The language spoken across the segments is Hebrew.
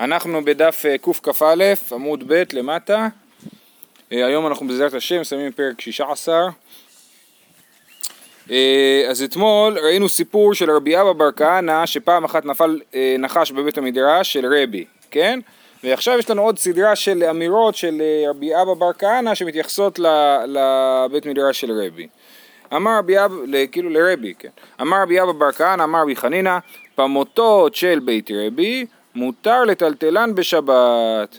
אנחנו בדף אה, קכ"א, עמוד ב' למטה. אה, היום אנחנו בעזרת השם שמים פרק 16. אה, אז אתמול ראינו סיפור של רבי אבא בר כהנא שפעם אחת נפל נחש בבית המדרש של רבי, כן? ועכשיו יש לנו עוד סדרה של אמירות של רבי אבא בר כהנא שמתייחסות לבית מדרש של רבי. אמר רבי אבא, כאילו לרבי, כן. אמר רבי אבא בר כהנא, אמר רבי חנינא, פמותות של בית רבי מותר לטלטלן בשבת.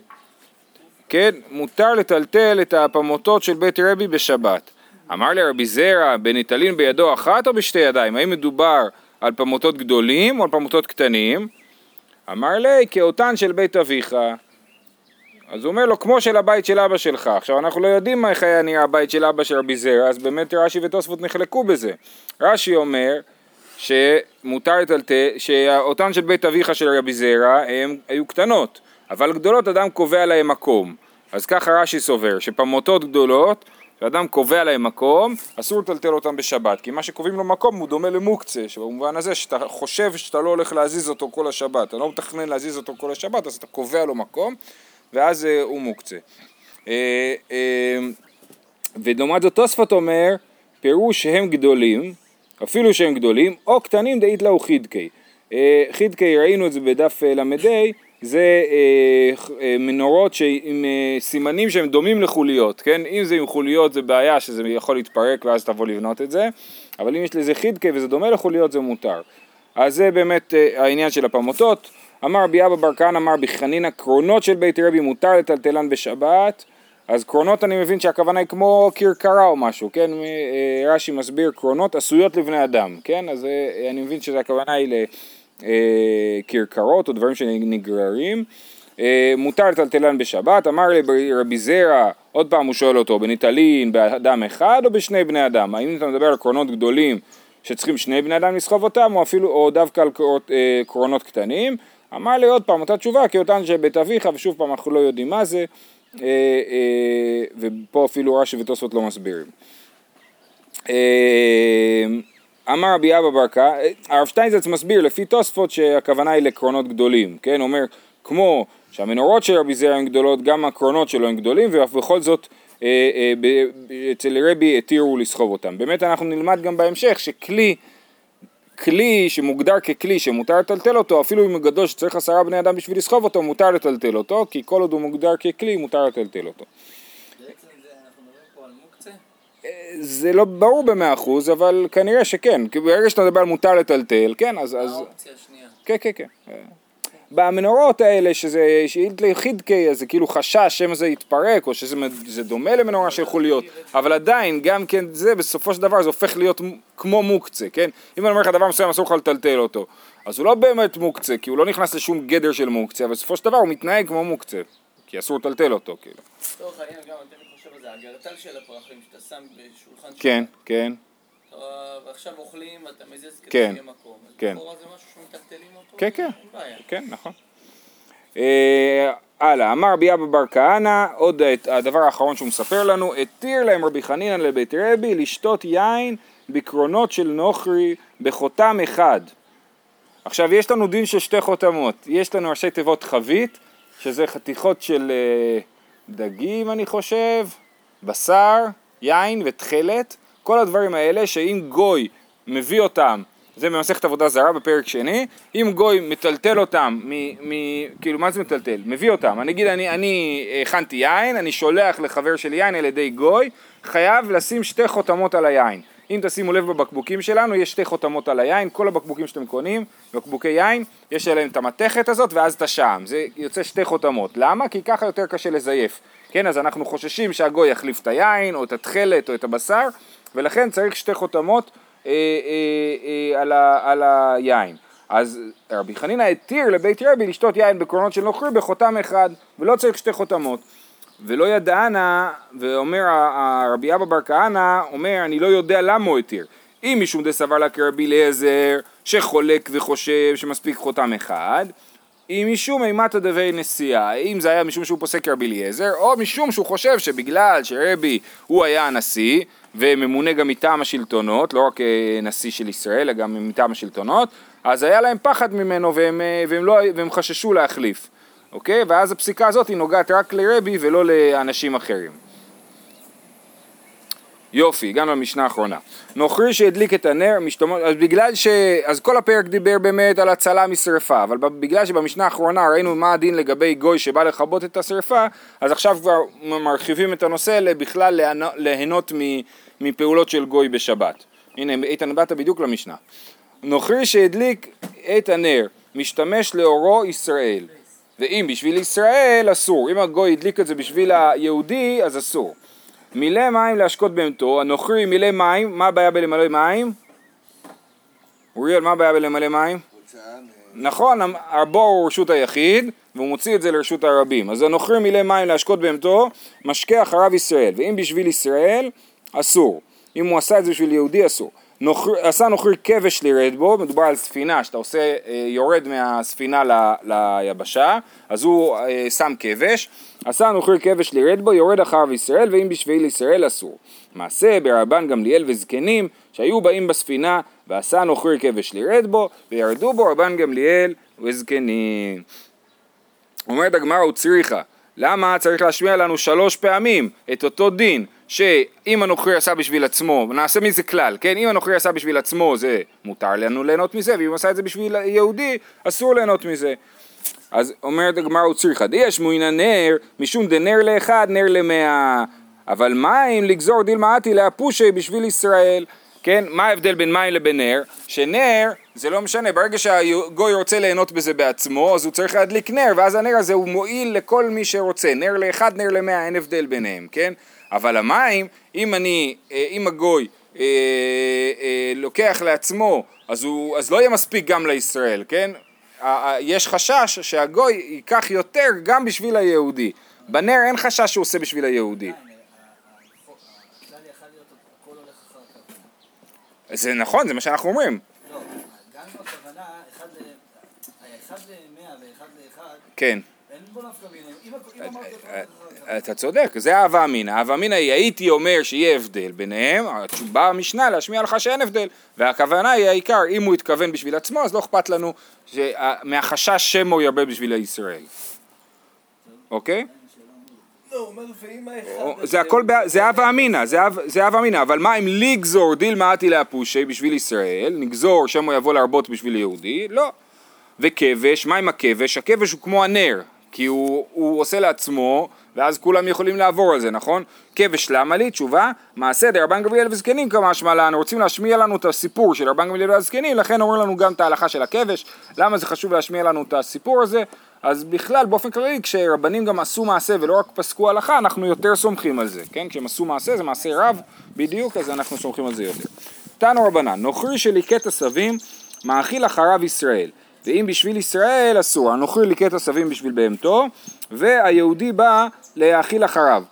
כן, מותר לטלטל את הפמותות של בית רבי בשבת. אמר לי רבי זרע, בניטלין בידו אחת או בשתי ידיים? האם מדובר על פמותות גדולים או על פמותות קטנים? אמר לי, כאותן של בית אביך. אז הוא אומר לו, כמו של הבית של אבא שלך. עכשיו, אנחנו לא יודעים איך היה נראה הבית של אבא של רבי זרע, אז באמת רש"י ותוספות נחלקו בזה. רש"י אומר, שמותר לטלטל, שאותן של בית אביך של רבי זרע הן היו קטנות, אבל גדולות אדם קובע להם מקום. אז ככה רש"י סובר, שפמותות גדולות, שאדם קובע להם מקום, אסור לטלטל אותם בשבת, כי מה שקובעים לו מקום הוא דומה למוקצה, שבמובן הזה שאתה חושב שאתה לא הולך להזיז אותו כל השבת, אתה לא מתכנן להזיז אותו כל השבת, אז אתה קובע לו מקום, ואז uh, הוא מוקצה. Uh, uh, ולעומת זאת תוספות אומר, פירוש שהם גדולים, אפילו שהם גדולים, או קטנים דאית לאו חידקי. אה, חידקי, ראינו את זה בדף אה, ל"ה, זה אה, מנורות עם סימנים שהם דומים לחוליות, כן? אם זה עם חוליות זה בעיה שזה יכול להתפרק ואז תבוא לבנות את זה, אבל אם יש לזה חידקי וזה דומה לחוליות זה מותר. אז זה באמת העניין של הפמותות. אמר רבי אבא בר כהנא אמר בחנינא קרונות של בית רבי מותר לטלטלן בשבת אז קרונות אני מבין שהכוונה היא כמו כרכרה או משהו, כן? אה, רש"י מסביר קרונות עשויות לבני אדם, כן? אז אה, אני מבין שהכוונה היא לכרכרות אה, או דברים שנגררים. מותר לטלטלן בשבת, אמר לרבי זרע, עוד פעם הוא שואל אותו, בניטלין באדם אחד או בשני בני אדם? האם אתה מדבר על קרונות גדולים שצריכים שני בני אדם לסחוב אותם, או אפילו, או דווקא על קרונות קטנים? אמר לי עוד פעם, אותה תשובה, כי אותן של בית אביך, ושוב פעם אנחנו לא יודעים מה זה. אה, אה, ופה אפילו רש"י ותוספות לא מסבירים. אה, אמר רבי אבא ברקה, הרב שטיינזץ מסביר לפי תוספות שהכוונה היא לקרונות גדולים, כן? אומר כמו שהמנורות של רבי זרע הן גדולות, גם הקרונות שלו הם גדולים, ובכל זאת אצל רבי התירו לסחוב אותם. באמת אנחנו נלמד גם בהמשך שכלי כלי שמוגדר ככלי שמותר לטלטל אותו, אפילו אם הוא גדול שצריך עשרה בני אדם בשביל לסחוב אותו, מותר לטלטל אותו, כי כל עוד הוא מוגדר ככלי, מותר לטלטל אותו. זה לא ברור במאה אחוז, אבל כנראה שכן, כי ברגע שאתה מדבר על מותר לטלטל, כן, אז... האופציה השנייה. כן, כן, כן. במנורות האלה, שזה שאילתא חידקי, אז זה כאילו חשש שמא זה יתפרק, או שזה דומה למנורה של חוליות, אבל עדיין, גם כן זה, בסופו של דבר זה הופך להיות כמו מוקצה, כן? אם אני אומר לך דבר מסוים אסור לך לטלטל אותו, אז הוא לא באמת מוקצה, כי הוא לא נכנס לשום גדר של מוקצה, אבל בסופו של דבר הוא מתנהג כמו מוקצה, כי אסור לטלטל אותו, כאילו. לצורך העניין גם, אני חושב על זה, הגרטל של הפרחים שאתה שם בשולחן כן, כן. ועכשיו אוכלים ואתה מזיז כדי כן, שיהיה מקום. כן. לכאורה זה משהו שמטלטלים אותו? כן, כן. כן, נכון. אה, הלאה, אמר רבי אבא בר כהנא, עוד הדבר האחרון שהוא מספר לנו, התיר להם רבי חנינא לבית רבי לשתות יין בקרונות של נוכרי בחותם אחד. עכשיו יש לנו דין של שתי חותמות, יש לנו ראשי תיבות חבית, שזה חתיכות של אה, דגים אני חושב, בשר, יין ותכלת, כל הדברים האלה שאם גוי מביא אותם, זה במסכת עבודה זרה בפרק שני, אם גוי מטלטל אותם, מ, מ, כאילו מה זה מטלטל? מביא אותם, אני אגיד אני, אני הכנתי יין, אני שולח לחבר שלי יין על ידי גוי, חייב לשים שתי חותמות על היין. אם תשימו לב בבקבוקים שלנו, יש שתי חותמות על היין, כל הבקבוקים שאתם קונים, בקבוקי יין, יש עליהם את המתכת הזאת ואז את השעם, זה יוצא שתי חותמות. למה? כי ככה יותר קשה לזייף. כן, אז אנחנו חוששים שהגוי יחליף את היין, או את התכלת, או את הבשר, ולכן צריך שתי חותמות אה, אה, אה, על, ה, על היין. אז רבי חנינא התיר לבית רבי לשתות יין בקרונות של נוכרי בחותם אחד, ולא צריך שתי חותמות. ולא ידענה, ואומר רבי אבא בר כהנא, אומר אני לא יודע למה הוא התיר. אם משום דסבר לה כרבי אליעזר, שחולק וחושב שמספיק חותם אחד, אם משום אימתא דבי נשיאה, אם זה היה משום שהוא פוסק כרבי אליעזר, או משום שהוא חושב שבגלל שרבי הוא היה הנשיא, וממונה גם מטעם השלטונות, לא רק אה, נשיא של ישראל, אלא גם מטעם השלטונות, אז היה להם פחד ממנו והם, אה, והם, לא, והם חששו להחליף. אוקיי? ואז הפסיקה הזאת היא נוגעת רק לרבי ולא לאנשים אחרים. יופי, הגענו למשנה האחרונה. נוכרי שהדליק את הנר, משתמש, אז בגלל ש... אז כל הפרק דיבר באמת על הצלה משרפה, אבל בגלל שבמשנה האחרונה ראינו מה הדין לגבי גוי שבא לכבות את השרפה, אז עכשיו כבר מרחיבים את הנושא לבכלל ליהנות מפעולות של גוי בשבת. הנה, איתן באת בדיוק למשנה. נוכרי שהדליק את הנר, משתמש לאורו ישראל, ואם בשביל ישראל אסור, אם הגוי הדליק את זה בשביל היהודי אז אסור. מילא מים להשקות בהמתו, הנוכרי מילא מים, מה הבעיה בלמלא מים? אוריאל, מה הבעיה בלמלא מים? נכון, הבור הוא רשות היחיד, והוא מוציא את זה לרשות הרבים. אז הנוכרי מילא מים להשקות בהמתו, משקה אחריו ישראל, ואם בשביל ישראל, אסור. אם הוא עשה את זה בשביל יהודי, אסור. נוכר, עשה נוכרי כבש לירד בו, מדובר על ספינה, שאתה עושה, אה, יורד מהספינה ל, ליבשה, אז הוא אה, שם כבש, עשה נוכרי כבש לירד בו, יורד אחריו ישראל, ואם בשביל ישראל אסור. מעשה ברבן גמליאל וזקנים, שהיו באים בספינה, ועשה נוכרי כבש לירד בו, וירדו בו רבן גמליאל וזקנים. אומרת הגמרא הוא צריכה, למה צריך להשמיע לנו שלוש פעמים את אותו דין שאם הנוכרי עשה בשביל עצמו, נעשה מזה כלל, כן? אם הנוכרי עשה בשביל עצמו זה מותר לנו ליהנות מזה, ואם עשה את זה בשביל יהודי אסור ליהנות מזה. אז אומרת הגמרא הוא צריכה, דיש מוינא נר, משום דנר לאחד נר למאה, אבל מים לגזור דילמאתי להפושי בשביל ישראל. כן, מה ההבדל בין מים לבין נר? שנר, זה לא משנה, ברגע שהגוי רוצה ליהנות בזה בעצמו, אז הוא צריך להדליק נר, ואז הנר הזה הוא מועיל לכל מי שרוצה, נר לאחד, נר למאה, אין הבדל ביניהם, כן? אבל המים, אם אני, אה, אם הגוי אה, אה, לוקח לעצמו, אז, הוא, אז לא יהיה מספיק גם לישראל, כן? יש חשש שהגוי ייקח יותר גם בשביל היהודי. בנר אין חשש שהוא עושה בשביל היהודי. זה נכון, זה מה שאנחנו אומרים. לא, גם בכוונה, אחד למאה כן. אתה צודק, זה אהבה אמינא. אהבה אמינא היא הייתי אומר שיהיה הבדל ביניהם, באה המשנה להשמיע לך שאין הבדל, והכוונה היא העיקר, אם הוא התכוון בשביל עצמו, אז לא אכפת לנו מהחשש שמא הוא ירבה בשביל הישראל. אוקיי? לא, זה הכל, זה הווה אמינא, זה הווה אמינא, אבל מה אם לגזור דיל מעטי להפושי בשביל ישראל, נגזור שמא יבוא להרבות בשביל יהודי, לא. וכבש, מה עם הכבש? הכבש הוא כמו הנר, כי הוא, הוא עושה לעצמו, ואז כולם יכולים לעבור על זה, נכון? כבש למה לי? תשובה, מעשה דרבן גמליאל וזקנים כמשמע לנו, רוצים להשמיע לנו את הסיפור של רבן גמליאל והזקנים, לכן אומרים לנו גם את ההלכה של הכבש, למה זה חשוב להשמיע לנו את הסיפור הזה? אז בכלל, באופן כללי, כשרבנים גם עשו מעשה ולא רק פסקו הלכה, אנחנו יותר סומכים על זה, כן? כשהם עשו מעשה, זה מעשה רב, בדיוק, אז אנחנו סומכים על זה יותר. תנו רבנן, נוכרי שליקט עשבים, מאכיל אחריו ישראל. ואם בשביל ישראל אסור, הנוכרי ליקט עשבים בשביל בהמתו, והיהודי בא להאכיל אחריו.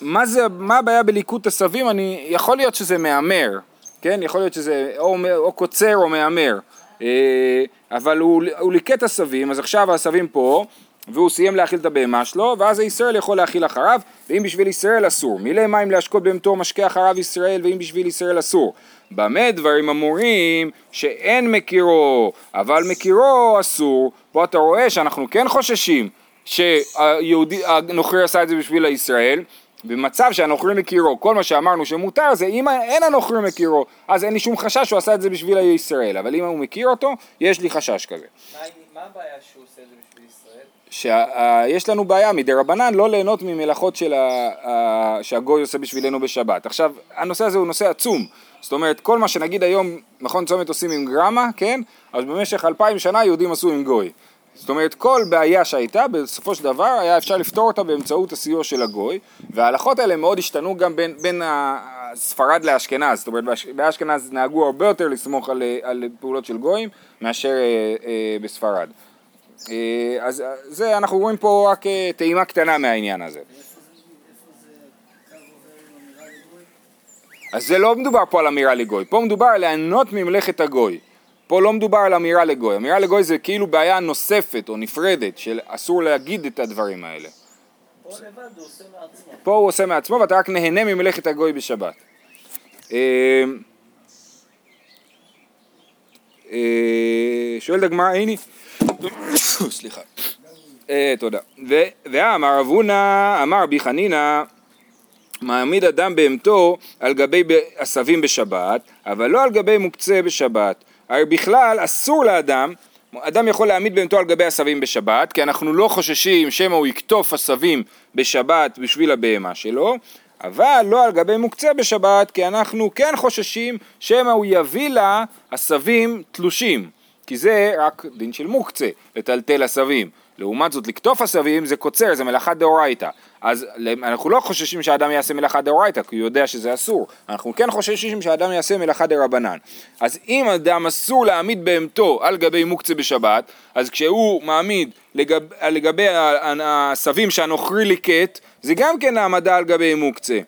מה, זה, מה הבעיה בליקוט עשבים? אני, יכול להיות שזה מהמר, כן? יכול להיות שזה או, או קוצר או מהמר. אה, אבל הוא, הוא ליקט עשבים, אז עכשיו העשבים פה, והוא סיים להאכיל את הבהמה שלו, ואז הישראל יכול להאכיל אחריו, ואם בשביל ישראל אסור. מילא מים להשקות בהמתו משקה אחריו ישראל, ואם בשביל ישראל אסור. במה דברים אמורים שאין מכירו, אבל מכירו אסור. פה אתה רואה שאנחנו כן חוששים שהיהודי, הנוכרי עשה את זה בשביל הישראל, במצב שהנוכרי מכירו, כל מה שאמרנו שמותר זה אם אין הנוכרי מכירו, אז אין לי שום חשש שהוא עשה את זה בשביל ישראל, אבל אם הוא מכיר אותו, יש לי חשש כזה. מה הבעיה שהוא עושה את זה בשביל ישראל? שיש לנו בעיה מדי רבנן לא ליהנות ממלאכות של ה, שהגוי עושה בשבילנו בשבת. עכשיו, הנושא הזה הוא נושא עצום. זאת אומרת, כל מה שנגיד היום מכון צומת עושים עם גרמה, כן? אז במשך אלפיים שנה יהודים עשו עם גוי. זאת אומרת, כל בעיה שהייתה, בסופו של דבר היה אפשר לפתור אותה באמצעות הסיוע של הגוי, וההלכות האלה מאוד השתנו גם בין, בין ספרד לאשכנז, זאת אומרת, באשכנז נהגו הרבה יותר לסמוך על, על פעולות של גויים מאשר אה, אה, בספרד. אה, אז זה, אנחנו רואים פה רק אה, טעימה קטנה מהעניין הזה. אז זה לא מדובר פה על אמירה לגוי, פה מדובר על ליהנות ממלאכת הגוי. פה לא מדובר על אמירה לגוי, אמירה לגוי זה כאילו בעיה נוספת או נפרדת של אסור להגיד את הדברים האלה. פה לבד הוא עושה מעצמו. פה הוא עושה מעצמו ואתה רק נהנה ממלאכת הגוי בשבת. אה, אה, שואלת הגמרא, הנה, סליחה, אה, תודה. ואמר רב הונא, אמר רבי חנינא, מעמיד אדם בהמתו על גבי עשבים בשבת, אבל לא על גבי מוקצה בשבת. הרי בכלל אסור לאדם, אדם יכול להעמיד בהמתו על גבי עשבים בשבת, כי אנחנו לא חוששים שמא הוא יקטוף עשבים בשבת בשביל הבהמה שלו, אבל לא על גבי מוקצה בשבת, כי אנחנו כן חוששים שמא הוא יביא לה עשבים תלושים, כי זה רק דין של מוקצה, לטלטל עשבים. לעומת זאת, לקטוף עשבים זה קוצר, זה מלאכת דאורייתא. אז אנחנו לא חוששים שהאדם יעשה מלאכת דאורייתא, כי הוא יודע שזה אסור. אנחנו כן חוששים שהאדם יעשה מלאכת דרבנן. אז אם אדם אסור להעמיד בהמתו על גבי מוקצה בשבת, אז כשהוא מעמיד לגב, לגבי העשבים שהנוכרי ליקט, זה גם כן העמדה על גבי מוקצה.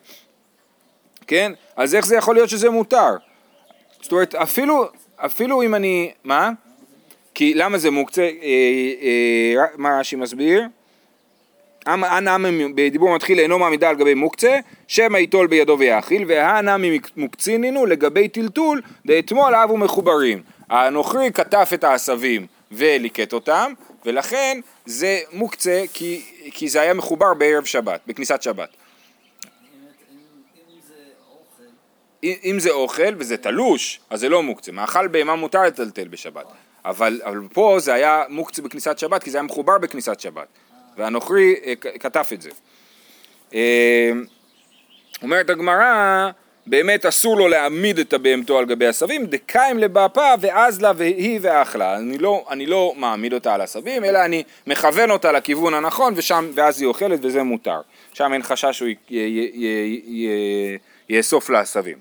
כן? אז איך זה יכול להיות שזה מותר? זאת אומרת, אפילו, אפילו אם אני... מה? כי למה זה מוקצה? אה, אה, מה רש"י מסביר? הנמי בדיבור מתחיל אינו מעמידה על גבי מוקצה, שמא ייטול בידו ויאכיל, והנמי מוקצינינו לגבי טלטול, דאתמול אבו מחוברים. הנוכרי כתף את העשבים וליקט אותם, ולכן זה מוקצה כי, כי זה היה מחובר בערב שבת, בכניסת שבת. אם זה אוכל וזה תלוש, אז זה לא מוקצה. מאכל בהמה מותר לטלטל בשבת. אבל, אבל פה זה היה מוקצה בכניסת שבת, כי זה היה מחובר בכניסת שבת. והנוכרי אה, כתב את זה. אה, אומרת הגמרא, באמת אסור לו להעמיד את הבהמתו על גבי עשבים, דקיים לבאפה ואז לה והיא ואכלה. אני לא, אני לא מעמיד אותה על עשבים, אלא אני מכוון אותה לכיוון הנכון, ושם, ואז היא אוכלת וזה מותר. שם אין חשש שהוא יאסוף לעשבים.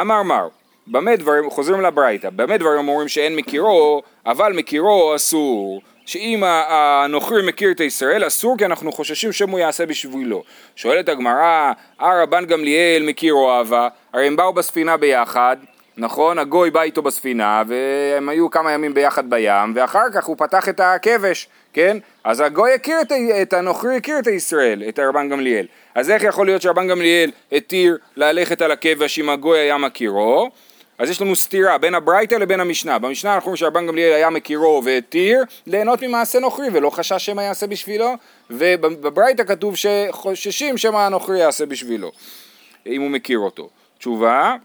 אמר מר, במה דברים, חוזרים לברייתא, במה דברים אומרים שאין מכירו, אבל מכירו אסור. שאם הנוכרי מכיר את ישראל אסור כי אנחנו חוששים שמו יעשה בשבילו. שואלת הגמרא, אה רבן גמליאל מכיר אוהבה, הרי הם באו בספינה ביחד, נכון? הגוי בא איתו בספינה והם היו כמה ימים ביחד בים ואחר כך הוא פתח את הכבש, כן? אז הגוי הכיר את, את הנוכרי הכיר את ישראל, את רבן גמליאל. אז איך יכול להיות שרבן גמליאל התיר ללכת על הכבש אם הגוי היה מכירו? אז יש לנו סתירה בין הברייתא לבין המשנה. במשנה אנחנו אומרים שרבן גמליאל היה מכירו והתיר ליהנות ממעשה נוכרי ולא חשש שמא יעשה בשבילו, ובברייתא כתוב שחוששים שמא הנוכרי יעשה בשבילו, אם הוא מכיר אותו. תשובה,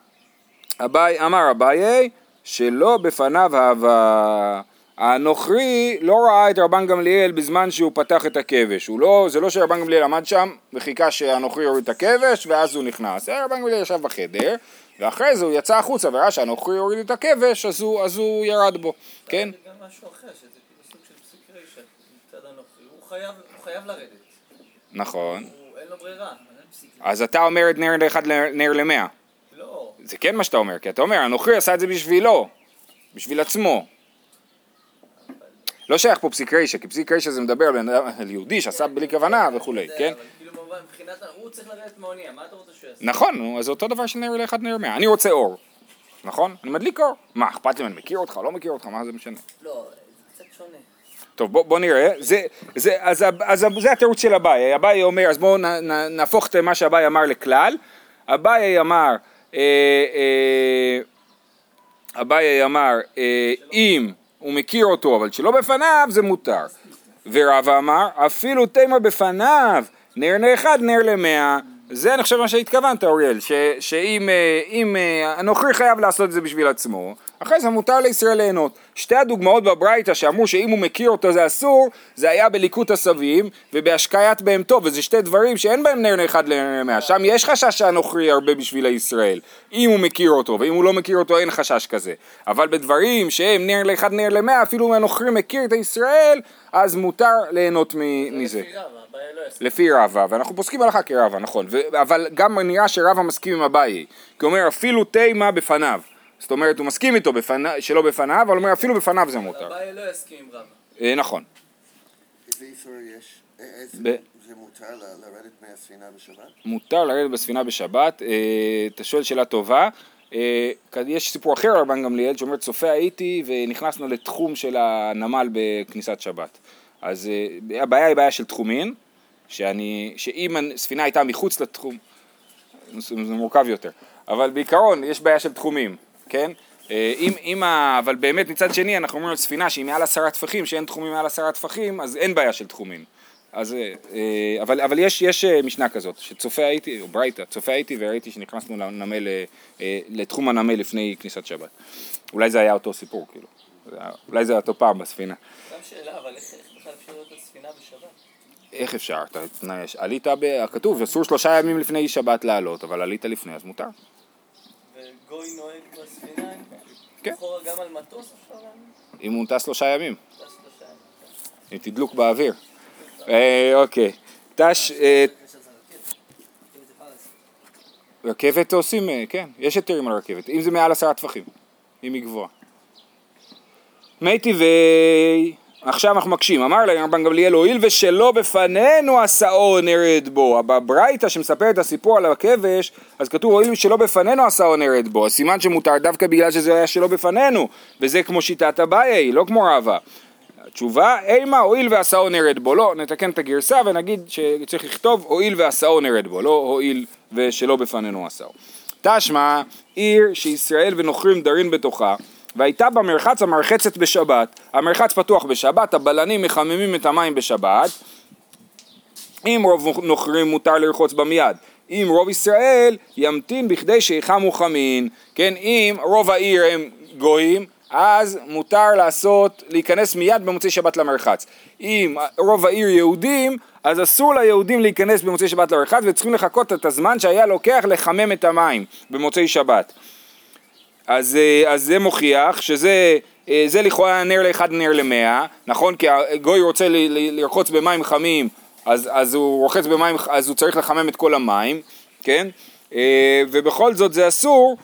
אביי, אמר אביי שלא בפניו אהבה. הנוכרי לא ראה את רבן גמליאל בזמן שהוא פתח את הכבש, לא, זה לא שרבן גמליאל עמד שם וחיכה שהנוכרי יוריד את הכבש ואז הוא נכנס, רבן גמליאל ישב בחדר ואחרי זה הוא יצא החוצה וראה שהנוכרי הוריד את הכבש, אז הוא, אז הוא ירד בו, כן? זה גם משהו אחר, שזה כאילו סוג של פסיק רישא מצד הנוכרי, הוא חייב, הוא חייב לרדת. נכון. הוא, אין לו ברירה, אז אתה אומר את נר לאחד נר למאה. לא. זה כן מה שאתה אומר, כי אתה אומר, הנוכרי עשה את זה בשבילו, בשביל עצמו. לא שייך פה פסיק רישא, כי פסיק רישא זה מדבר על יהודי שעשה בלי כוונה וכולי, כן? כאילו מבחינת, הוא צריך לרדת מהאונייה, מה אתה רוצה שהוא יעשה? נכון, אז זה אותו דבר שנר לאחד נר מאה. אני רוצה אור, נכון? אני מדליק אור. מה, אכפת לי אם אני מכיר אותך, לא מכיר אותך, מה זה משנה? לא, זה קצת שונה. טוב, בוא, בוא נראה, זה, זה, אז, אז, אז זה התירוץ של אביי, אביי אומר, אז בואו נהפוך את מה שאביי אמר לכלל, אביי אמר, אה, אה, אביי אמר, אה, אם הוא מכיר אותו, אבל שלא בפניו זה מותר. ורבא אמר, אפילו תימא בפניו, נר נר אחד, נר למאה. זה אני חושב מה שהתכוונת אוריאל, שאם אם, הנוכרי חייב לעשות את זה בשביל עצמו, אחרי זה מותר לישראל ליהנות. שתי הדוגמאות בברייתא שאמרו שאם הוא מכיר אותו זה אסור, זה היה בליקוט עשבים ובהשקיית בהמתו, וזה שתי דברים שאין בהם נר אחד לנר מאה. שם יש חשש שהנוכרי הרבה בשביל הישראל, אם הוא מכיר אותו, ואם הוא לא מכיר אותו אין חשש כזה. אבל בדברים שהם נר לאחד נר למאה, אפילו אם הנוכרי מכיר את הישראל, אז מותר ליהנות מזה. לפי רבא, ואנחנו פוסקים הלכה כרבא, נכון, אבל גם נראה שרבא מסכים עם אביי, כי הוא אומר אפילו תימה בפניו, זאת אומרת הוא מסכים איתו בפני, שלא בפניו, אבל הוא אומר אפילו בפניו זה מותר. אביי לא יסכים עם רבא. אה, נכון. איזה איסור יש? איזה- ב- זה מותר ל- לרדת מהספינה בשבת? מותר לרדת בספינה בשבת, אה, אתה שואל שאלה טובה. אה, יש סיפור אחר על רבן גמליאל שאומר צופה הייתי ונכנסנו לתחום של הנמל בכניסת שבת. אז אה, הבעיה היא בעיה של תחומין, שאני, שאם הספינה הייתה מחוץ לתחום, זה מורכב יותר, אבל בעיקרון יש בעיה של תחומים, כן? אה, אם, אם ה... אבל באמת מצד שני אנחנו אומרים על ספינה שהיא מעל עשרה טפחים, שאין תחומים מעל עשרה טפחים, אז אין בעיה של תחומים. אז, אה, אה, אבל, אבל יש, יש משנה כזאת, שצופה הייתי, או ברייתא, צופה הייתי וראיתי שנכנסנו לנמל, לתחום הנמל לפני כניסת שבת. אולי זה היה אותו סיפור, כאילו. אולי זה היה אותו פעם בספינה. גם שאלה, אבל איך בכלל אפשר להיות על ספינה בשבת? איך אפשר? אתה, עלית, ב... כתוב, אסור שלושה ימים לפני שבת לעלות, אבל עלית לפני, אז מותר. וגוי נוהג בספינה? כן. לכאורה גם על מטוס? אם הוא טס שלושה ימים, ימים. עם תדלוק באוויר. אה, אוקיי. תש... אה, רכבת עושים, אה, כן, יש היתרים על רכבת, אם זה מעל עשרה טפחים, אם היא גבוהה. מי טבעי, עכשיו אנחנו מקשים, אמר להם רבן גמליאל, הואיל ושלא בפנינו השאו נרד בו, בברייתא שמספר את הסיפור על הכבש, אז כתוב הואיל ושלא בפנינו השאו נרד בו, סימן שמותר דווקא בגלל שזה היה שלא בפנינו, וזה כמו שיטת אביי, לא כמו רבא. התשובה, אימה הואיל והשאו נרד בו, לא, נתקן את הגרסה ונגיד שצריך לכתוב הואיל והשאו נרד בו, לא הואיל ושלא בפנינו השאו. תשמע, עיר שישראל ונוכרים דרים בתוכה, והייתה במרחץ המרחצת בשבת, המרחץ פתוח בשבת, הבלנים מחממים את המים בשבת, אם רוב נוכרים מותר לרחוץ בה מיד, אם רוב ישראל ימתין בכדי שיחמו חמין, כן, אם רוב העיר הם גויים, אז מותר לעשות, להיכנס מיד במוצאי שבת למרחץ. אם רוב העיר יהודים, אז אסור ליהודים להיכנס במוצאי שבת למרחץ וצריכים לחכות את הזמן שהיה לוקח לחמם את המים במוצאי שבת. אז, אה, אז זה מוכיח שזה אה, זה לכאורה נר לאחד נר למאה, נכון? כי הגוי רוצה ל- ל- לרחוץ במים חמים, אז, אז הוא רוחץ במים, אז הוא צריך לחמם את כל המים, כן? אה, ובכל זאת זה אסור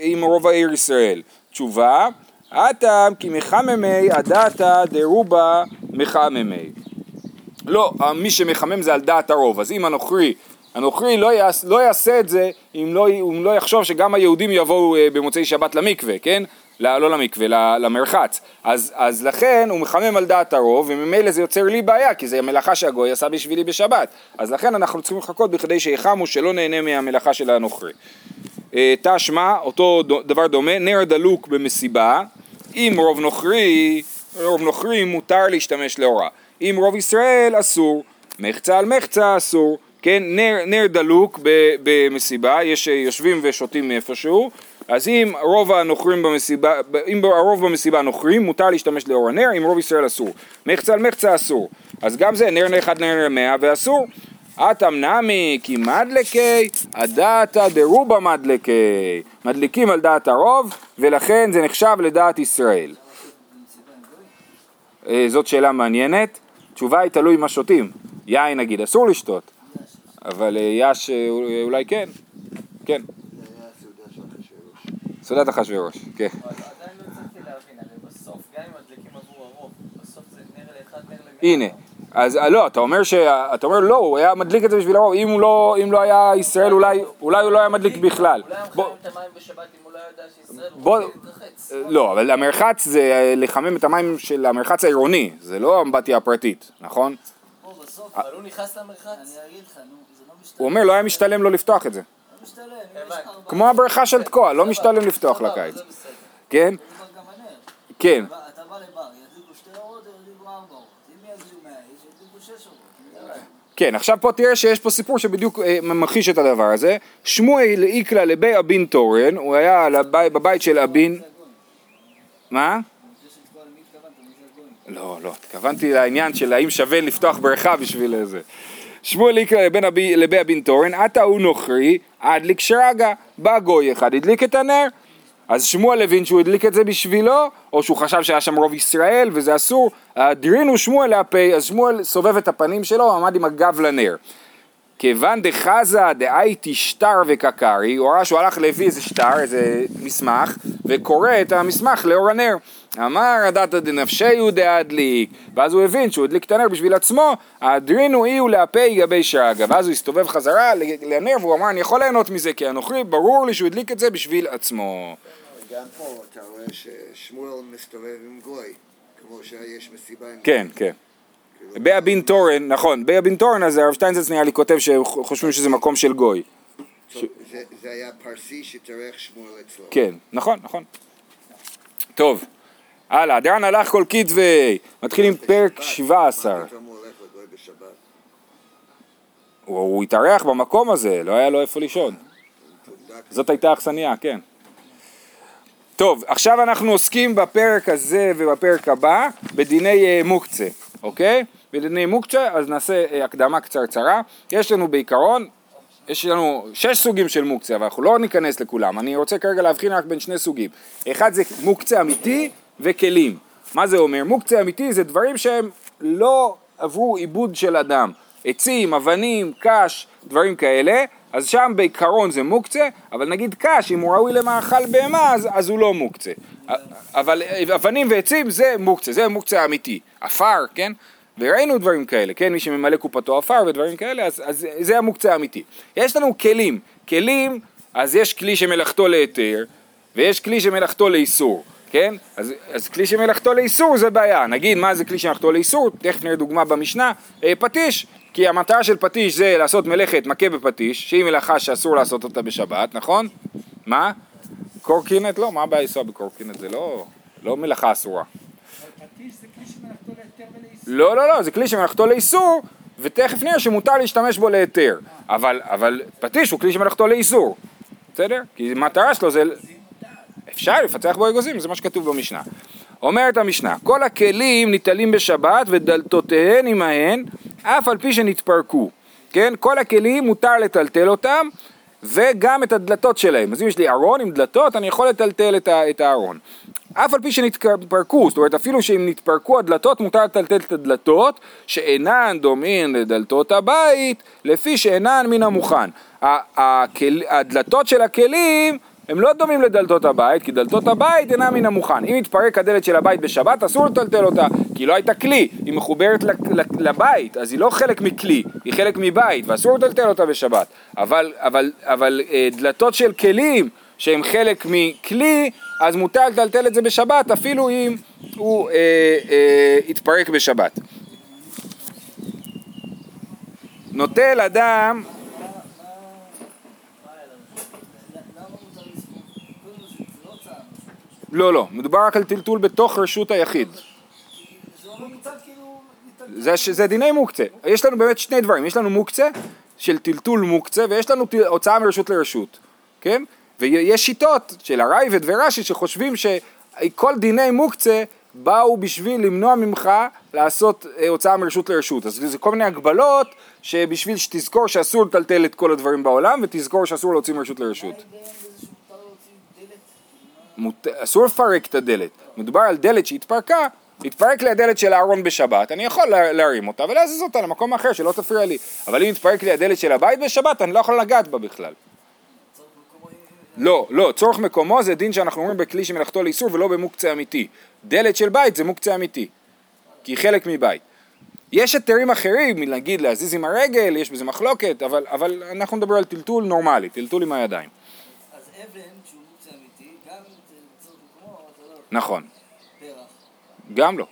עם רוב העיר ישראל. תשובה, הטעם כי מחממי הדעתא דרובה מחממי. לא, מי שמחמם זה על דעת הרוב, אז אם הנוכרי, הנוכרי לא, יעש, לא יעשה את זה אם לא, אם לא יחשוב שגם היהודים יבואו אה, במוצאי שבת למקווה, כן? לא, לא למקווה, למרחץ. אז, אז לכן הוא מחמם על דעת הרוב, וממילא זה יוצר לי בעיה, כי זה מלאכה שהגוי עשה בשבילי בשבת. אז לכן אנחנו צריכים לחכות בכדי שיחמו, שלא נהנה מהמלאכה של הנוכרי. אה, תשמע, אותו דבר דומה, נר דלוק במסיבה, אם רוב נוכרי, רוב נוכרי מותר להשתמש לאורה. אם רוב ישראל אסור, מחצה על מחצה אסור, כן, נר, נר דלוק ב- במסיבה, יש אה, יושבים ושותים מאיפשהו, אז אם רוב הנוכרים במסיבה, אם הרוב במסיבה נוכרים, מותר להשתמש לאור הנר, אם רוב ישראל אסור. מחצה על מחצה אסור. אז גם זה נר אחד נר למאה ואסור. אטם נמי כי מדלקי, הדעתא דרובה מדלקי. מדליקים על דעת הרוב, ולכן זה נחשב לדעת ישראל. אה, זאת שאלה מעניינת. התשובה היא תלוי מה שותים. יין נגיד, אסור לשתות. אבל אה, יש אה, אולי כן. כן. סעודת אחשוורוש, כן. לא נר למאה. הנה. אז אה, לא, אתה אומר ש... אתה אומר לא, הוא היה מדליק את זה בשביל הרוב, אם הוא לא, אם לא היה ישראל אולי, אולי הוא לא היה מדליק בכלל. אולי הם בוא, חייבים את המים בשבת אם הוא לא ידע שישראל בוא- רוצה להתרחץ. לא, אבל המרחץ זה אה, לחמם את המים של המרחץ העירוני, זה לא אמבטיה הפרטית, נכון? בסוף, אבל הוא נכנס למרחץ? אני אגיד לך, נו, לא. הוא אומר לא היה משתלם לו לפתוח את זה. כמו הברכה של תקוע, לא משתלם לפתוח לקיץ. כן? כן. כן, עכשיו פה תראה שיש פה סיפור שבדיוק אה, ממחיש את הדבר הזה. שמואל איקלה לבי אבין תורן, הוא היה בבית של אבין... מה? לא, לא, התכוונתי לעניין של האם שווה לפתוח בריכה בשביל זה. שמואל אבי- לבי אבין תורן, עתה הוא נוכרי, הדליק שרגא. בא גוי אחד, הדליק את הנר. אז שמואל הבין שהוא הדליק את זה בשבילו, או שהוא חשב שהיה שם רוב ישראל וזה אסור. הדרינו שמואל להפי, אז שמואל סובב את הפנים שלו, עמד עם הגב לנר. כיוון דחזה דאייתי שטר וקקרי, הוא ראה שהוא הלך להביא איזה שטר, איזה מסמך, וקורא את המסמך לאור הנר. אמר הדתא דנפשיהו דאדליק, ואז הוא הבין שהוא הדליק את הנר בשביל עצמו, אי הוא להפי גבי שרגא, ואז הוא הסתובב חזרה לנר והוא אמר אני יכול ליהנות מזה כי הנוכרי ברור לי שהוא הדליק את זה בשביל עצמו. גם פה אתה רואה ששמואל מסתובב עם גוי, כמו שיש מסיבה עם... כן, כן. כאילו, באבין תורן, נכון, באבין תורן אז הרב שטיינזץ נראה לי כותב שחושבים שזה מקום של גוי. זה- זה היה פרסי שתארך שמואל אצלו. כן, נכון, נכון. טוב, הלאה, דרן הלך כל כתבי, מתחיל עם פרק בשבת, 17. מה פתאום הוא התארח במקום הזה, לא היה לו איפה לישון. זאת הייתה אכסניה, כן. טוב, עכשיו אנחנו עוסקים בפרק הזה ובפרק הבא בדיני אה, מוקצה, אוקיי? בדיני מוקצה, אז נעשה אה, הקדמה קצרצרה. יש לנו בעיקרון, יש לנו שש סוגים של מוקצה, אבל אנחנו לא ניכנס לכולם. אני רוצה כרגע להבחין רק בין שני סוגים. אחד זה מוקצה אמיתי וכלים. מה זה אומר? מוקצה אמיתי זה דברים שהם לא עברו עיבוד של אדם. עצים, אבנים, קש, דברים כאלה, אז שם בעיקרון זה מוקצה, אבל נגיד קש, אם הוא ראוי למאכל בהמה, אז, אז הוא לא מוקצה. אבל אבנים ועצים זה מוקצה, זה מוקצה אמיתי. עפר, כן? וראינו דברים כאלה, כן? מי שממלא קופתו עפר ודברים כאלה, אז, אז זה המוקצה האמיתי. יש לנו כלים. כלים, אז יש כלי שמלאכתו להיתר, ויש כלי שמלאכתו לאיסור. כן? אז, אז כלי שמלאכתו לאיסור זה בעיה. נגיד מה זה כלי שמלאכתו לאיסור, תכף נראה דוגמה במשנה, אה, פטיש. כי המטרה של פטיש זה לעשות מלאכת מכה בפטיש, שהיא מלאכה שאסור לעשות אותה בשבת, נכון? מה? קורקינט? לא, מה הבעיה לנסוע בקורקינט? זה לא, לא מלאכה אסורה. פטיש זה כלי שמלאכתו להיתר. לא, לא, לא, זה כלי שמלאכתו לאיסור, ותכף נראה שמותר להשתמש בו להיתר. אבל, אבל פטיש הוא כלי שמלאכתו לאיסור, בסדר? כי המטרה שלו זה... אפשר לפצח בו אגוזים, זה מה שכתוב במשנה. אומרת המשנה, כל הכלים ניטלים בשבת ודלתותיהן עמהן, אף על פי שנתפרקו. כן? כל הכלים מותר לטלטל אותם, וגם את הדלתות שלהם. אז אם יש לי ארון עם דלתות, אני יכול לטלטל את את הארון. אף על פי שנתפרקו, זאת אומרת אפילו שאם נתפרקו הדלתות, מותר לטלטל את הדלתות שאינן דומין לדלתות הבית, לפי שאינן מן המוכן. הדלתות של הכלים הם לא דומים לדלתות הבית, כי דלתות הבית אינן מן המוכן. אם יתפרק הדלת של הבית בשבת, אסור לטלטל אותה, כי היא לא הייתה כלי, היא מחוברת לבית, אז היא לא חלק מכלי, היא חלק מבית, ואסור לטלטל אותה בשבת. אבל, אבל, אבל אה, דלתות של כלים, שהם חלק מכלי, אז מותר לטלטל את זה בשבת, אפילו אם הוא אה, אה, יתפרק בשבת. נוטל אדם למה מותר לספור? קודם כל זה זה לא צער, לא, לא, מדובר רק על טלטול בתוך רשות היחיד. זה. זה, דיני מוקצה. יש לנו באמת שני דברים, יש לנו מוקצה של טלטול מוקצה ויש לנו הוצאה מרשות לרשות, כן? ויש שיטות של הרייבד ורש"י שחושבים שכל דיני מוקצה באו בשביל למנוע ממך לעשות אה, הוצאה מרשות לרשות. אז זה כל מיני הגבלות שבשביל שתזכור שאסור לטלטל את כל הדברים בעולם ותזכור שאסור להוציא מרשות לרשות. מות... אסור לפרק את הדלת. מדובר על דלת שהתפרקה, התפרק לי הדלת של הארון בשבת, אני יכול לה- להרים אותה ולהזיז אותה למקום אחר שלא תפריע לי. אבל אם התפרק לי הדלת של הבית בשבת, אני לא יכול לגעת בה בכלל. לא, לא, צורך מקומו זה דין שאנחנו אומרים בכלי שמלאכתו לאיסור ולא במוקצה אמיתי. דלת של בית זה מוקצה אמיתי, כי היא חלק מבית. יש היתרים אחרים, נגיד להזיז עם הרגל, יש בזה מחלוקת, אבל, אבל אנחנו נדבר על טלטול נורמלי, טלטול עם הידיים. אז אבן, שהוא מוקצה אמיתי, גם אם זה צריך מקומו, זה לא נכון. פרח. גם לא.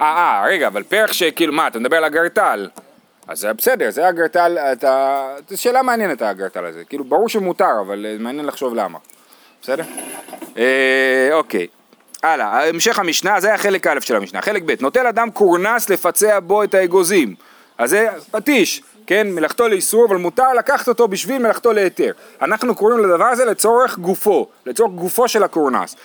אה, אה, רגע, אבל פרח שכאילו, מה, אתה מדבר על אגרטל. אז זה בסדר, זה אגרטל, אתה... זו שאלה מעניינת האגרטל הזה. כאילו, ברור שמותר, אבל אה, מעניין לחשוב למה. בסדר? אה, אוקיי. הלאה, המשך המשנה, זה היה חלק א' של המשנה. חלק ב', נוטל אדם קורנס לפצע בו את האגוזים. אז זה פטיש, כן, מלאכתו לאיסור, אבל מותר לקחת אותו בשביל מלאכתו להיתר. אנחנו קוראים לדבר הזה לצורך גופו, לצורך גופו של הקורנס.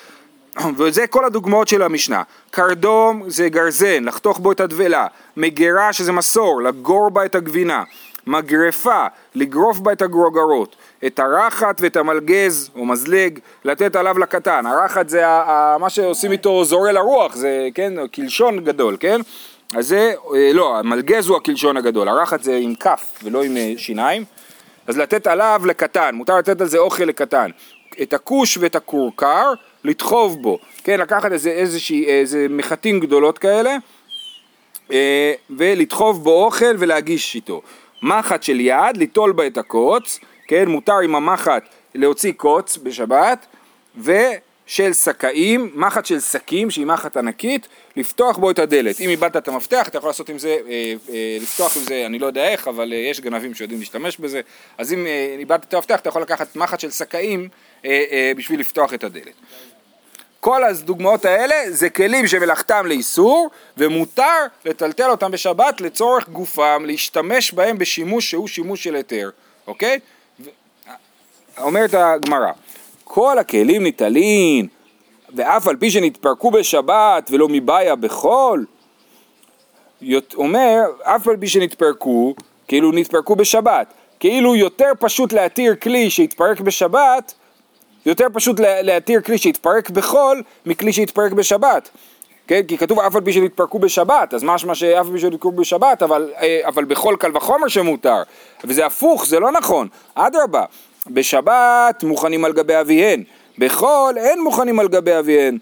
וזה כל הדוגמאות של המשנה. קרדום זה גרזן, לחתוך בו את הדבלה. מגירה שזה מסור, לגור בה את הגבינה. מגרפה, לגרוף בה את הגרוגרות. את הרחת ואת המלגז או מזלג, לתת עליו לקטן. הרחת זה ה- ה- מה שעושים איתו זורל הרוח, זה כן, קלשון גדול, כן? אז זה, אה, לא, המלגז הוא הקלשון הגדול, הרחת זה עם כף ולא עם אה, שיניים. אז לתת עליו לקטן, מותר לתת על זה אוכל לקטן. את הכוש ואת הכורכר, לדחוב בו, כן, לקחת איזה, איזושהי, איזה מחטים גדולות כאלה, אה, ולדחוב בו אוכל ולהגיש איתו. מחט של יד, ליטול בה את הקוץ, כן, מותר עם המחט להוציא קוץ בשבת, של שקאים, מחט של שקים שהיא מחט ענקית, לפתוח בו את הדלת. אם איבדת את המפתח אתה יכול לעשות עם זה, אה, אה, לפתוח עם זה, אני לא יודע איך, אבל אה, יש גנבים שיודעים להשתמש בזה, אז אם אה, איבדת את המפתח אתה יכול לקחת מחט של שקאים אה, אה, בשביל לפתוח את הדלת. כל הדוגמאות האלה זה כלים שמלאכתם לאיסור ומותר לטלטל אותם בשבת לצורך גופם, להשתמש בהם בשימוש שהוא שימוש של היתר, אוקיי? ו- אומרת הגמרא, כל הכלים ניטלין ואף על פי שנתפרקו בשבת ולא מבעיה בחול, אומר אף על פי שנתפרקו, כאילו נתפרקו בשבת, כאילו יותר פשוט להתיר כלי שהתפרק בשבת יותר פשוט לה- להתיר כלי שהתפרק בחול מכלי שהתפרק בשבת. כן? כי כתוב אף על פי שנתפרקו בשבת, אז משמע שאף על פי שנתפרקו בשבת, אבל, אה, אבל בחול קל וחומר שמותר. וזה הפוך, זה לא נכון. אדרבה, בשבת מוכנים על גבי אביהן, בחול אין מוכנים על גבי אביהן.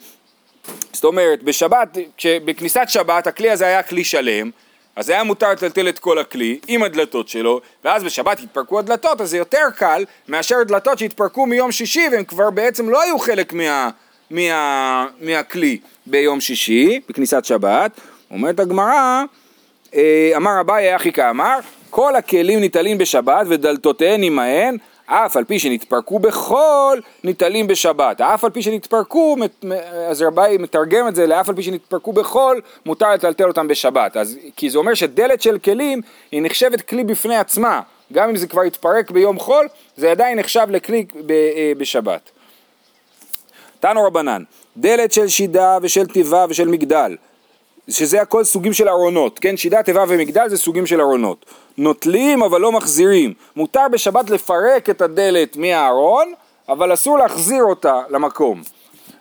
זאת אומרת, בשבת, בכניסת שבת הכלי הזה היה כלי שלם, אז היה מותר לטלטל את כל הכלי עם הדלתות שלו, ואז בשבת התפרקו הדלתות, אז זה יותר קל מאשר דלתות שהתפרקו מיום שישי והם כבר בעצם לא היו חלק מה, מה, מהכלי ביום שישי, בכניסת שבת. אומרת הגמרא, אה, אמר אביי אחי כאמר, כל הכלים ניטלים בשבת ודלתותיהן עמהן, אף על פי שנתפרקו בחול, ניטלים בשבת. אף על פי שנתפרקו, אז רבי מתרגם את זה לאף על פי שנתפרקו בחול, מותר לטלטל אותם בשבת. אז, כי זה אומר שדלת של כלים היא נחשבת כלי בפני עצמה. גם אם זה כבר התפרק ביום חול, זה עדיין נחשב לכלי אה, בשבת. תנו רבנן, דלת של שידה ושל תיבה ושל מגדל, שזה הכל סוגים של ארונות, כן? שידה, תיבה ומגדל זה סוגים של ארונות. נוטלים אבל לא מחזירים. מותר בשבת לפרק את הדלת מהארון, אבל אסור להחזיר אותה למקום.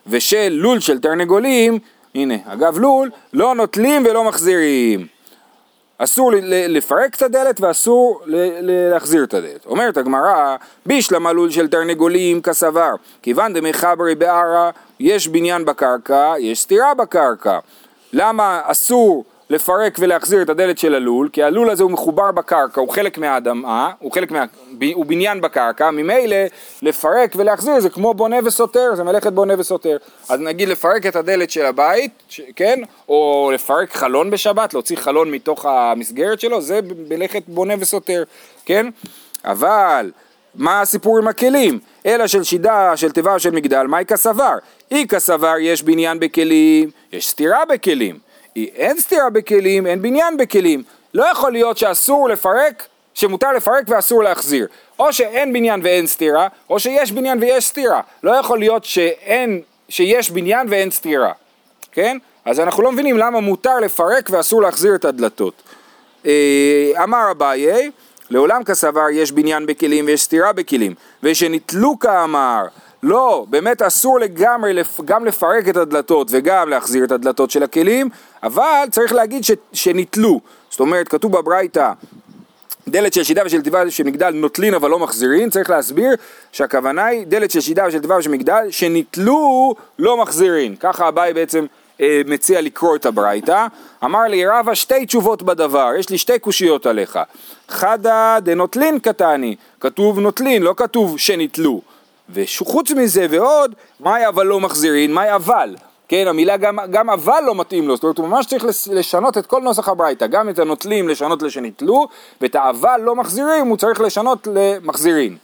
ושל לול של תרנגולים, הנה, אגב לול, לא נוטלים ולא מחזירים. אסור לפרק את הדלת ואסור להחזיר את הדלת. אומרת הגמרא, בישלמה לול של תרנגולים כסבר, כיוון דמחברי בערה, יש בניין בקרקע, יש סתירה בקרקע. למה אסור לפרק ולהחזיר את הדלת של הלול? כי הלול הזה הוא מחובר בקרקע, הוא חלק מהאדמה, הוא חלק מה... הוא בניין בקרקע, ממילא לפרק ולהחזיר זה כמו בונה וסותר, זה מלאכת בונה וסותר. אז נגיד לפרק את הדלת של הבית, ש... כן? או לפרק חלון בשבת, להוציא חלון מתוך המסגרת שלו, זה מלאכת בונה וסותר, כן? אבל מה הסיפור עם הכלים? אלא של שידה, של תיבה של מגדל, מהי כסבר? אי כסבר יש בניין בכלים, יש סתירה בכלים. אי אין סתירה בכלים, אין בניין בכלים. לא יכול להיות שאסור לפרק, שמותר לפרק ואסור להחזיר. או שאין בניין ואין סתירה, או שיש בניין ויש סתירה. לא יכול להיות שאין, שיש בניין ואין סתירה. כן? אז אנחנו לא מבינים למה מותר לפרק ואסור להחזיר את הדלתות. אה, אמר אביי, לעולם כסבר יש בניין בכלים ויש סתירה בכלים, ושנתלו כאמר, לא, באמת אסור לגמרי גם לפרק את הדלתות וגם להחזיר את הדלתות של הכלים, אבל צריך להגיד ש, שנתלו, זאת אומרת כתוב בברייתא דלת של שידה ושל תיבה של מגדל נוטלין אבל לא מחזירין, צריך להסביר שהכוונה היא דלת של שידה ושל תיבה ושל מגדל שנתלו לא מחזירין. ככה אביי בעצם מציע לקרוא את הברייתא. אמר לי רבא שתי תשובות בדבר, יש לי שתי קושיות עליך. חדא דנוטלין קטני, כתוב נוטלין, לא כתוב שנתלו. וחוץ מזה ועוד, מאי אבל לא מחזירין, מאי אבל. כן, המילה גם, גם אבל לא מתאים לו, זאת אומרת הוא ממש צריך לשנות את כל נוסח הברייתא, גם את הנוטלים לשנות לשנתלו, ואת האבל לא מחזירים הוא צריך לשנות למחזירין.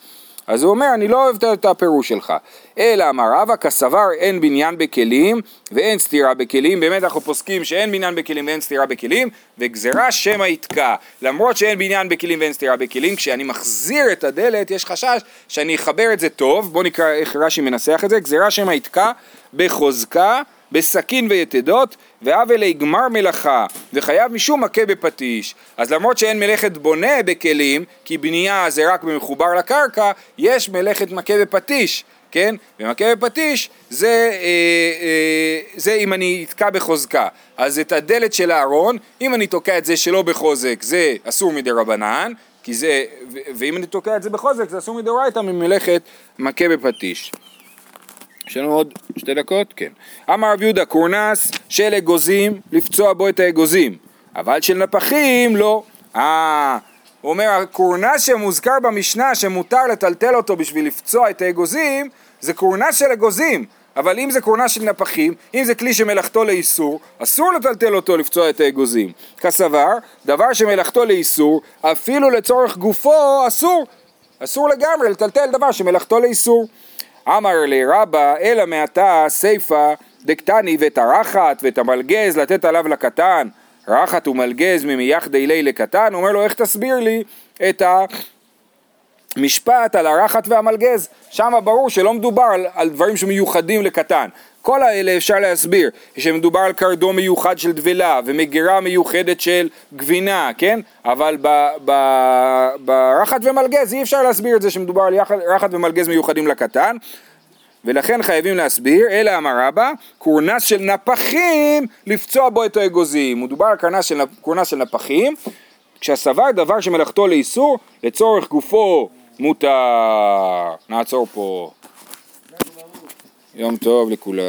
אז הוא אומר, אני לא אוהב את הפירוש שלך. אלא אמר רבא, כסבר אין בניין בכלים ואין סתירה בכלים. באמת אנחנו פוסקים שאין בניין בכלים ואין סתירה בכלים, וגזירה שמא יתקע. למרות שאין בניין בכלים ואין סתירה בכלים, כשאני מחזיר את הדלת, יש חשש שאני אחבר את זה טוב. בואו נקרא איך רש"י מנסח את זה. גזירה שמא יתקע בחוזקה, בסכין ויתדות, ועוול יגמר מלאכה, וחייב משום מכה בפטיש. אז למרות שאין מלאכת בונה בכלים, כי בנייה זה רק במחובר לקרקע, יש מלאכת מכה בפטיש, כן? ומכה בפטיש זה, אה, אה, זה אם אני אתקע בחוזקה. אז את הדלת של הארון, אם אני תוקע את זה שלא בחוזק, זה אסור מדי רבנן, כי זה, ואם אני תוקע את זה בחוזק, זה אסור מדאורייתא ממלאכת מכה בפטיש. יש לנו עוד שתי דקות? כן. אמר רב יהודה, קורנס של אגוזים, לפצוע בו את האגוזים, אבל של נפחים לא. אה, הוא אומר, הקורנס שמוזכר במשנה שמותר לטלטל אותו בשביל לפצוע את האגוזים, זה קורנס של אגוזים, אבל אם זה קורנס של נפחים, אם זה כלי שמלאכתו לאיסור, אסור לטלטל אותו לפצוע את האגוזים. כסבר, דבר שמלאכתו לאיסור, אפילו לצורך גופו, אסור. אסור לגמרי לטלטל דבר שמלאכתו לאיסור. אמר לי רבא, אלא מעתה סיפא דקטני ואת הרחת ואת המלגז לתת עליו לקטן, רחת ומלגז ממייחדי לי לקטן, אומר לו איך תסביר לי את המשפט על הרחת והמלגז, שם ברור שלא מדובר על, על דברים שמיוחדים לקטן, כל האלה אפשר להסביר, שמדובר על קרדום מיוחד של דבלה ומגירה מיוחדת של גבינה, כן? אבל ברחת ומלגז אי אפשר להסביר את זה שמדובר על יחד, רחת ומלגז מיוחדים לקטן ולכן חייבים להסביר, אלא אמר רבא, קורנס של נפחים לפצוע בו את האגוזים. מדובר על קורנס של, קורנס של נפחים, כשהסבר דבר שמלאכתו לאיסור, לצורך גופו מותר. נעצור פה. יום טוב לכולם.